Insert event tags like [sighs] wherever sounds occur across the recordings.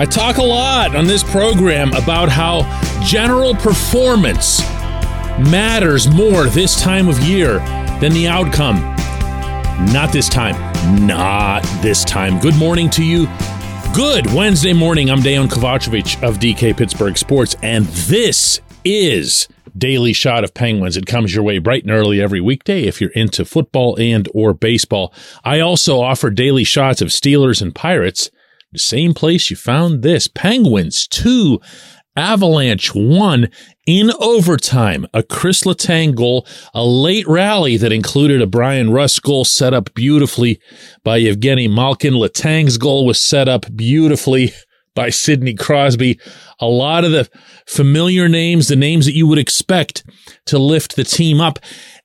I talk a lot on this program about how general performance matters more this time of year than the outcome. Not this time. Not this time. Good morning to you. Good Wednesday morning. I'm Dejan Kovacevic of DK Pittsburgh Sports, and this is Daily Shot of Penguins. It comes your way bright and early every weekday if you're into football and or baseball. I also offer daily shots of Steelers and Pirates the same place you found this. Penguins 2, Avalanche 1 in overtime. A Chris Letang goal, a late rally that included a Bryan Rust goal set up beautifully by Evgeny Malkin. Letang's goal was set up beautifully by Sidney Crosby. A lot of the familiar names, the names that you would expect to lift the team up.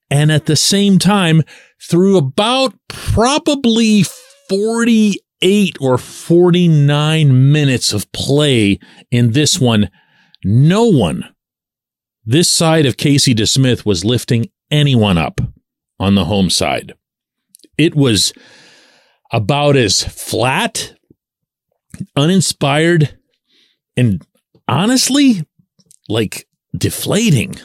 And at the same time, through about probably 40 48 or 49 minutes of play in this one, no one this side of Casey DeSmith was lifting anyone up on the home side. It was about as flat, uninspired, and honestly, like deflating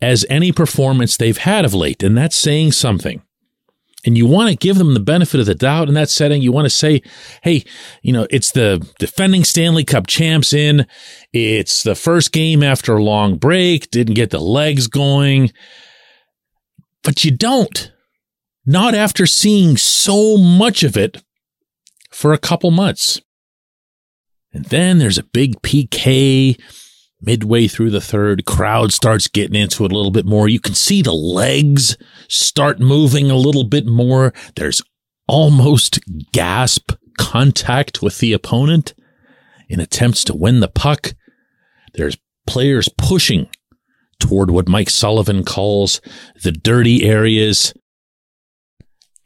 as any performance they've had of late. And that's saying something and you want to give them the benefit of the doubt in that setting. You want to say, hey, you know, it's the defending Stanley Cup champs in. It's the first game after a long break, didn't get the legs going. But you don't. Not after seeing so much of it for a couple months. And then there's a big PK midway through the third, crowd starts getting into it a little bit more. You can see the legs start moving a little bit more. There's almost gasp contact with the opponent in attempts to win the puck. There's players pushing toward what Mike Sullivan calls the dirty areas.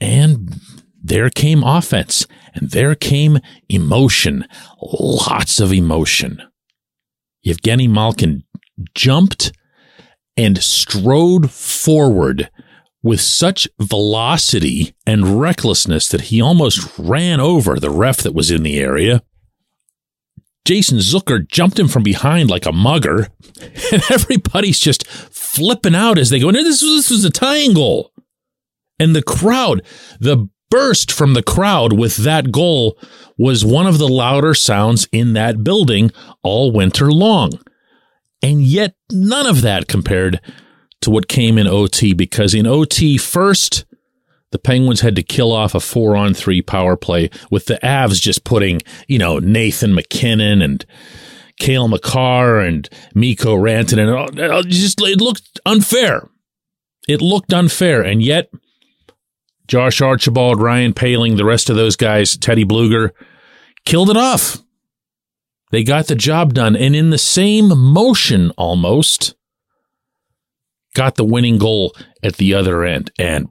And there came offense and there came emotion, lots of emotion. Evgeny Malkin jumped and strode forward with such velocity and recklessness that he almost ran over the ref that was in the area. Jason Zucker jumped him from behind like a mugger, [laughs] and everybody's just flipping out as they go, this, was, this was a tying goal. And the crowd, the burst from the crowd with that goal was one of the louder sounds in that building all winter long. And yet none of that compared to what came in OT because in OT first, the Penguins had to kill off a four on three power play with the Avs just putting, you know, Nathan MacKinnon and Cale Makar and Mikko Rantanen. And it just, it looked unfair. It looked unfair. And yet Josh Archibald, Ryan Poehling, the rest of those guys, Teddy Blueger, killed it off. They got the job done. And in the same motion almost, got the winning goal at the other end. And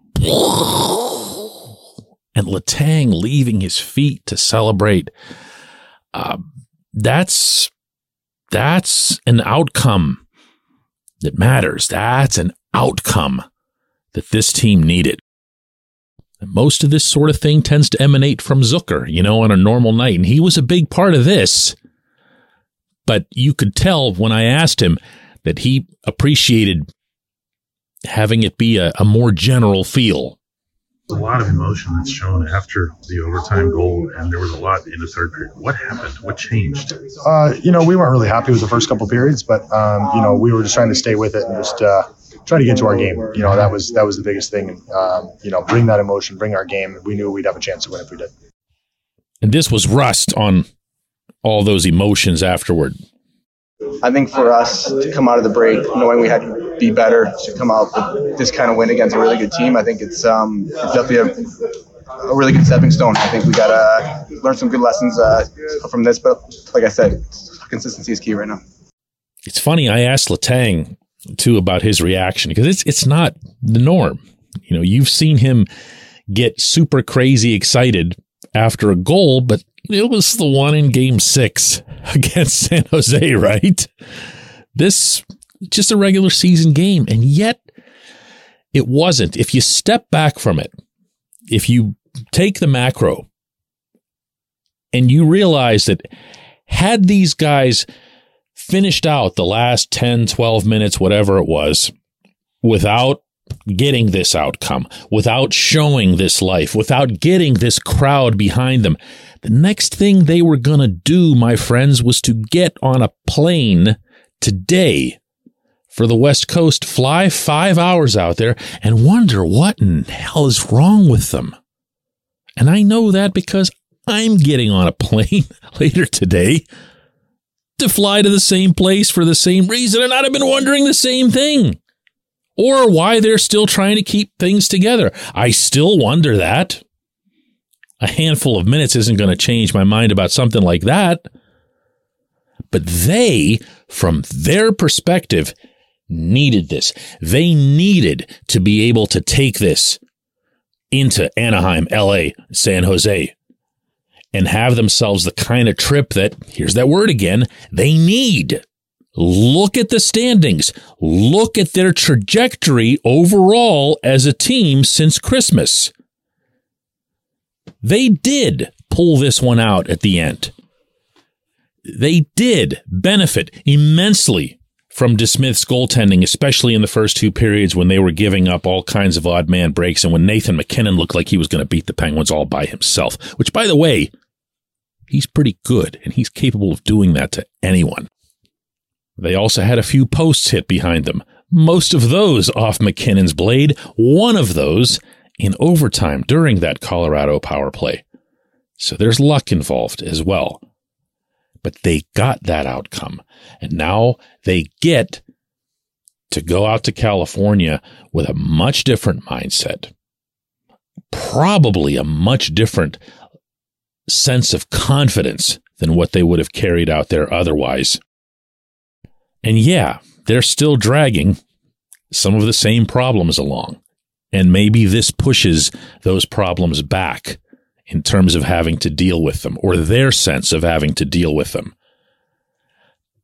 and Letang leaving his feet to celebrate. Uh, that's that's an outcome that matters. That's an outcome that this team needed. Most of this sort of thing tends to emanate from Zucker, you know, on a normal night. And he was a big part of this. But you could tell when I asked him that he appreciated having it be a, a more general feel. A lot of emotion that's shown after the overtime goal, and there was a lot in the third period. What happened? What changed? Uh, you know, we weren't really happy with the first couple periods, but um, you know, we were just trying to stay with it and just uh, try to get to our game. You know, that was that was the biggest thing. Um, you know, bring that emotion, bring our game. We knew we'd have a chance to win if we did. And this was Rust on all those emotions afterward. I think for us to come out of the break knowing we had to be better to come out with this kind of win against a really good team, I think it's, um, it's definitely a, a, really good stepping stone. I think we got to learn some good lessons uh, from this. But like I said, consistency is key right now. It's funny. I asked Letang too about his reaction because it's it's not the norm. You know, you've seen him get super crazy excited after a goal, but it was the one in game six [laughs] against San Jose, right? This just a regular season game. And yet it wasn't. If you step back from it, if you take the macro and you realize that had these guys finished out the last 10, 12 minutes, whatever it was, without getting this outcome, without showing this life, without getting this crowd behind them. The next thing they were going to do, my friends, was to get on a plane today for the West Coast, fly five hours out there and wonder what in hell is wrong with them. And I know that because I'm getting on a [laughs] plane later today to fly to the same place for the same reason, and I'd have been wondering the same thing or why they're still trying to keep things together. I still wonder that. A handful of minutes isn't going to change my mind about something like that. But they, from their perspective, needed this. They needed to be able to take this into Anaheim, LA, San Jose, and have themselves the kind of trip that, here's that word again, they need. Look at the standings. Look at their trajectory overall as a team since Christmas. They did pull this one out at the end. They did benefit immensely from DeSmith's goaltending, especially in the first two periods when they were giving up all kinds of odd man breaks and when Nathan MacKinnon looked like he was going to beat the Penguins all by himself, which, by the way, he's pretty good and he's capable of doing that to anyone. They also had a few posts hit behind them, most of those off MacKinnon's blade, one of those in overtime during that Colorado power play. So there's luck involved as well. But they got that outcome. And now they get to go out to California with a much different mindset. Probably a much different sense of confidence than what they would have carried out there otherwise. And yeah, they're still dragging some of the same problems along. And maybe this pushes those problems back in terms of having to deal with them or their sense of having to deal with them.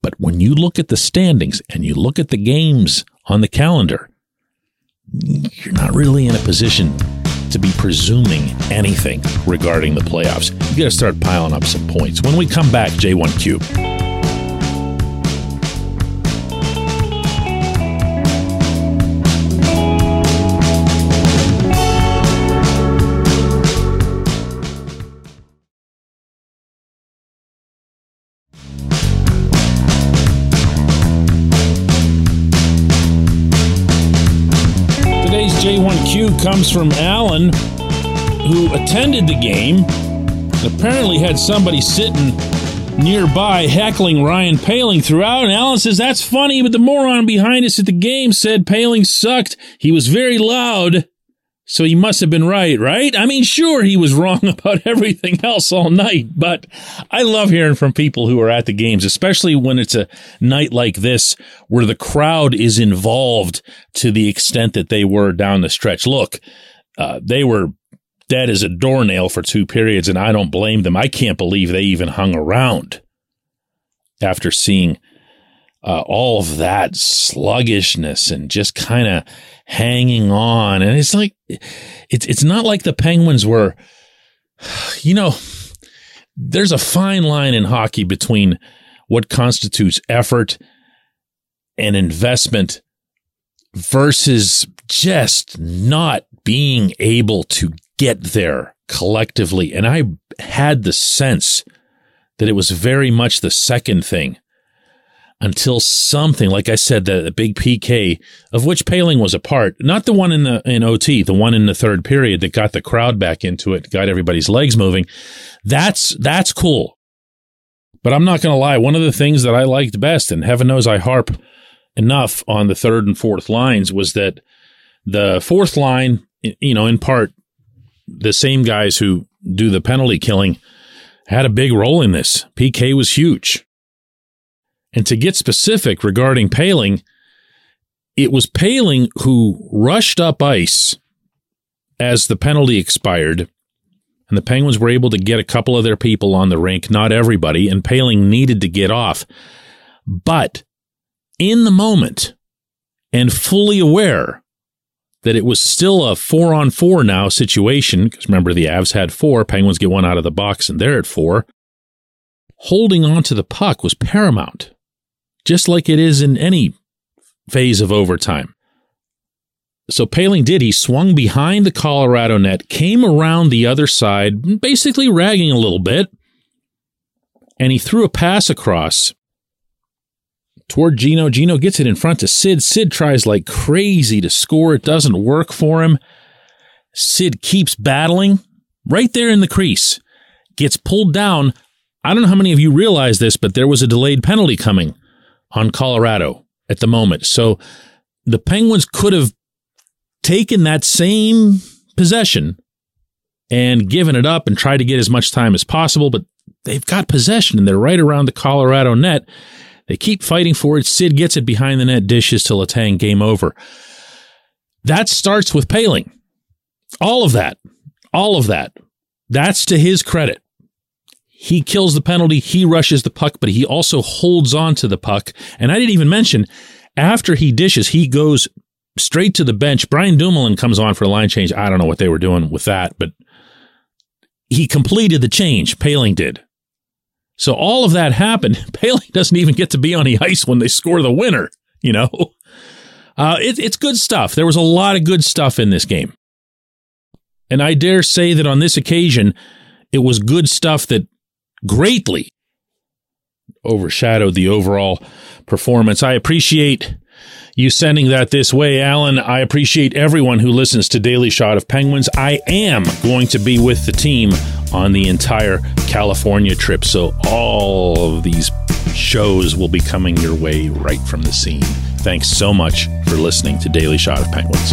But when you look at the standings and you look at the games on the calendar, you're not really in a position to be presuming anything regarding the playoffs. You got to start piling up some points. When we come back, J1Q. Comes from Alan, who attended the game. Apparently, had somebody sitting nearby heckling Ryan Poehling throughout. And Alan says, That's funny, but the moron behind us at the game said Poehling sucked. He was very loud. So he must have been right, right? I mean, sure, he was [laughs] wrong about everything else all night, but I love hearing from people who are at the games, especially when it's a night like this where the crowd is involved to the extent that they were down the stretch. Look, uh, they were dead as a doornail for two periods, and I don't blame them. I can't believe they even hung around after seeing uh, all of that sluggishness and just kind of hanging on. And it's like, it's, it's not like the Penguins were, [sighs] you know, there's a fine line in hockey between what constitutes effort and investment versus just not being able to get there collectively. And I had the sense that it was very much the second thing until something, like I said, the, the, big PK of which Poehling was a part, not the one in the in OT, the one in the third period that got the crowd back into it, got everybody's legs moving. That's that's cool. But I'm not going to lie, one of the things that I liked best, and heaven knows I harp enough on the third and fourth lines, was that the fourth line, you know, in part, the same guys who do the penalty killing had a big role in this. PK was huge. And to get specific regarding Poehling, it was Poehling who rushed up ice as the penalty expired. And the Penguins were able to get a couple of their people on the rink, not everybody, and Poehling needed to get off. But in the moment and fully aware that it was still a four on four now situation, because remember the Avs had four, Penguins get one out of the box and they're at four. Holding on to the puck was paramount just like it is in any phase of overtime. So Poehling did. He swung behind the Colorado net, came around the other side, basically ragging a little bit, and he threw a pass across toward Gino. Gino gets it in front to Sid. Sid tries like crazy to score. It doesn't work for him. Sid keeps battling right there in the crease, gets pulled down. I don't know how many of you realize this, but there was a delayed penalty coming on Colorado at the moment. So the Penguins could have taken that same possession and given it up and tried to get as much time as possible, but they've got possession and they're right around the Colorado net. They keep fighting for it. Sid gets it behind the net, dishes to Letang, game over. That starts with Poehling. All of that. All of that. That's to his credit. He kills the penalty. He rushes the puck, but he also holds on to the puck. And I didn't even mention after he dishes, he goes straight to the bench. Brian Dumoulin comes on for a line change. I don't know what they were doing with that, but he completed the change. Poehling did. So all of that happened. [laughs] Poehling doesn't even get to be on the ice when they score the winner, you know? Uh, it, it's good stuff. There was a lot of good stuff in this game. And I dare say that on this occasion, it was good stuff that greatly overshadowed the overall performance. I appreciate you sending that this way, Alan. I appreciate everyone who listens to Daily Shot of Penguins. I am going to be with the team on the entire California trip, so all of these shows will be coming your way right from the scene. Thanks so much for listening to Daily Shot of Penguins.